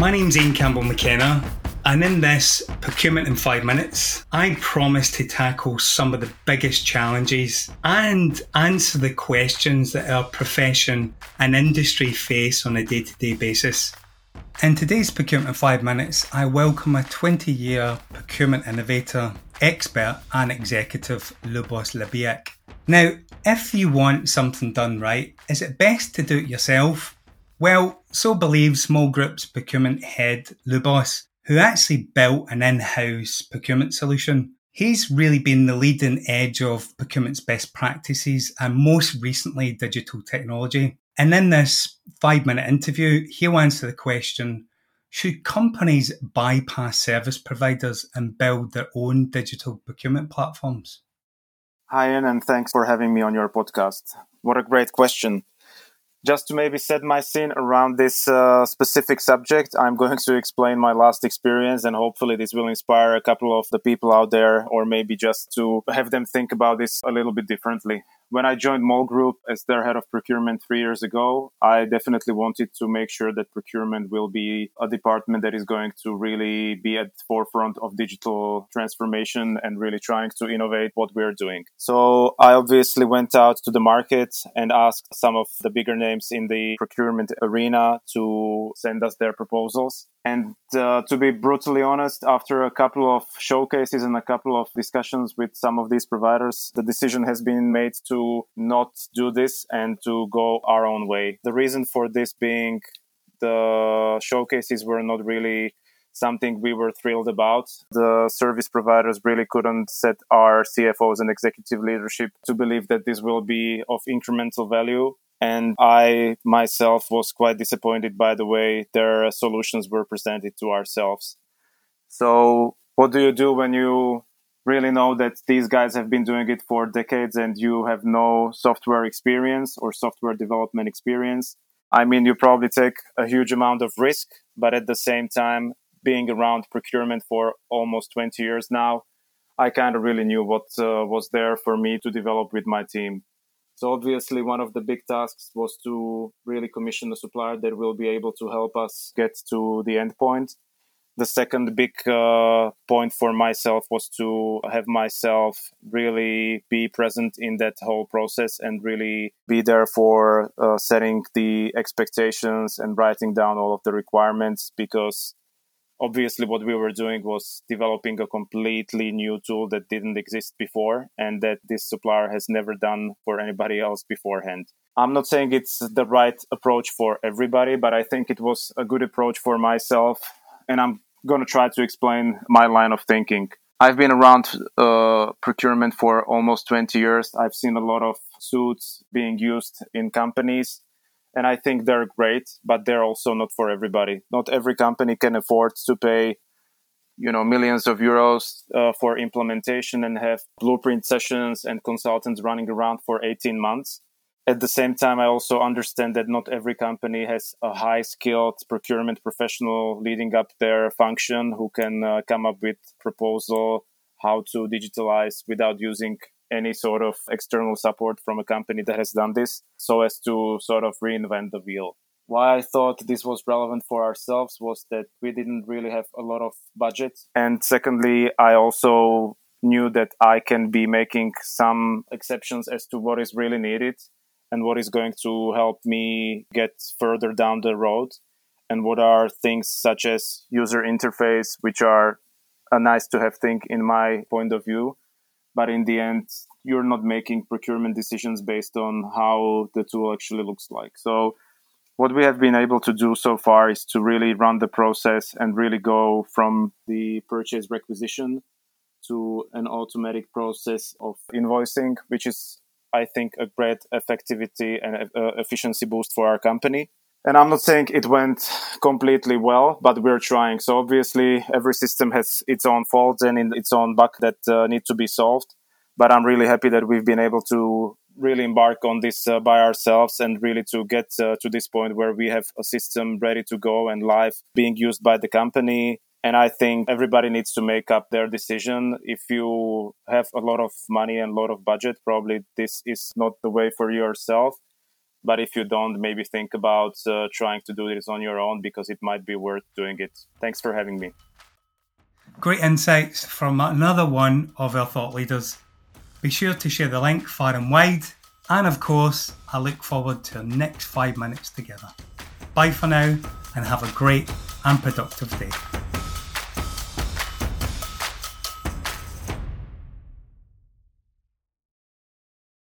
My name's Ian Campbell McKenna, and in this Procurement in Five Minutes, I promise to tackle some of the biggest challenges and answer the questions that our profession and industry face on a day to day basis. In today's Procurement in Five Minutes, I welcome a 20 year procurement innovator, expert, and executive, Lubos Labiak. Now, if you want something done right, is it best to do it yourself? Well, so believes Mall Group's procurement head Lubos, who actually built an in house procurement solution. He's really been the leading edge of procurement's best practices and most recently digital technology. And in this five minute interview, he'll answer the question Should companies bypass service providers and build their own digital procurement platforms? Hi, Ian, and thanks for having me on your podcast. What a great question. Just to maybe set my scene around this uh, specific subject, I'm going to explain my last experience, and hopefully, this will inspire a couple of the people out there, or maybe just to have them think about this a little bit differently when I joined Mall Group as their head of procurement three years ago, I definitely wanted to make sure that procurement will be a department that is going to really be at the forefront of digital transformation and really trying to innovate what we're doing. So I obviously went out to the market and asked some of the bigger names in the procurement arena to send us their proposals. And uh, to be brutally honest, after a couple of showcases and a couple of discussions with some of these providers, the decision has been made to not do this and to go our own way. The reason for this being the showcases were not really something we were thrilled about. The service providers really couldn't set our CFOs and executive leadership to believe that this will be of incremental value and I myself was quite disappointed by the way their solutions were presented to ourselves. So, what do you do when you really know that these guys have been doing it for decades and you have no software experience or software development experience? I mean, you probably take a huge amount of risk, but at the same time, being around procurement for almost 20 years now, I kind of really knew what uh, was there for me to develop with my team. So obviously, one of the big tasks was to really commission a supplier that will be able to help us get to the end point. The second big uh, point for myself was to have myself really be present in that whole process and really be there for uh, setting the expectations and writing down all of the requirements because obviously what we were doing was developing a completely new tool that didn't exist before and that this supplier has never done for anybody else beforehand. I'm not saying it's the right approach for everybody but i think it was a good approach for myself and i'm going to try to explain my line of thinking. I've been around uh, procurement for almost 20 years. I've seen a lot of suits being used in companies and I think they're great, but they're also not for everybody. Not every company can afford to pay, you know, millions of euros uh, for implementation and have blueprint sessions and consultants running around for 18 months. At the same time, I also understand that not every company has a high skilled procurement professional leading up their function who can uh, come up with proposal how to digitalize without using any sort of external support from a company that has done this so as to sort of reinvent the wheel. Why I thought this was relevant for ourselves was that we didn't really have a lot of budget. And secondly, I also knew that I can be making some exceptions as to what is really needed and what is going to help me get further down the road and what are things such as user interface which are a nice to have thing in my point of view but in the end you're not making procurement decisions based on how the tool actually looks like. So what we have been able to do so far is to really run the process and really go from the purchase requisition to an automatic process of invoicing which is i think a great effectivity and uh, efficiency boost for our company and I'm not saying it went completely well, but we're trying. So obviously, every system has its own faults and its own bug that uh, need to be solved. But I'm really happy that we've been able to really embark on this uh, by ourselves and really to get uh, to this point where we have a system ready to go and live being used by the company. And I think everybody needs to make up their decision. If you have a lot of money and a lot of budget, probably this is not the way for yourself But if you don't, maybe think about uh, trying to do this on your own because it might be worth doing it. Thanks for having me. Great insights from another one of our thought leaders. Be sure to share the link far and wide. And of course, I look forward to our next five minutes together. Bye for now and have a great and productive day.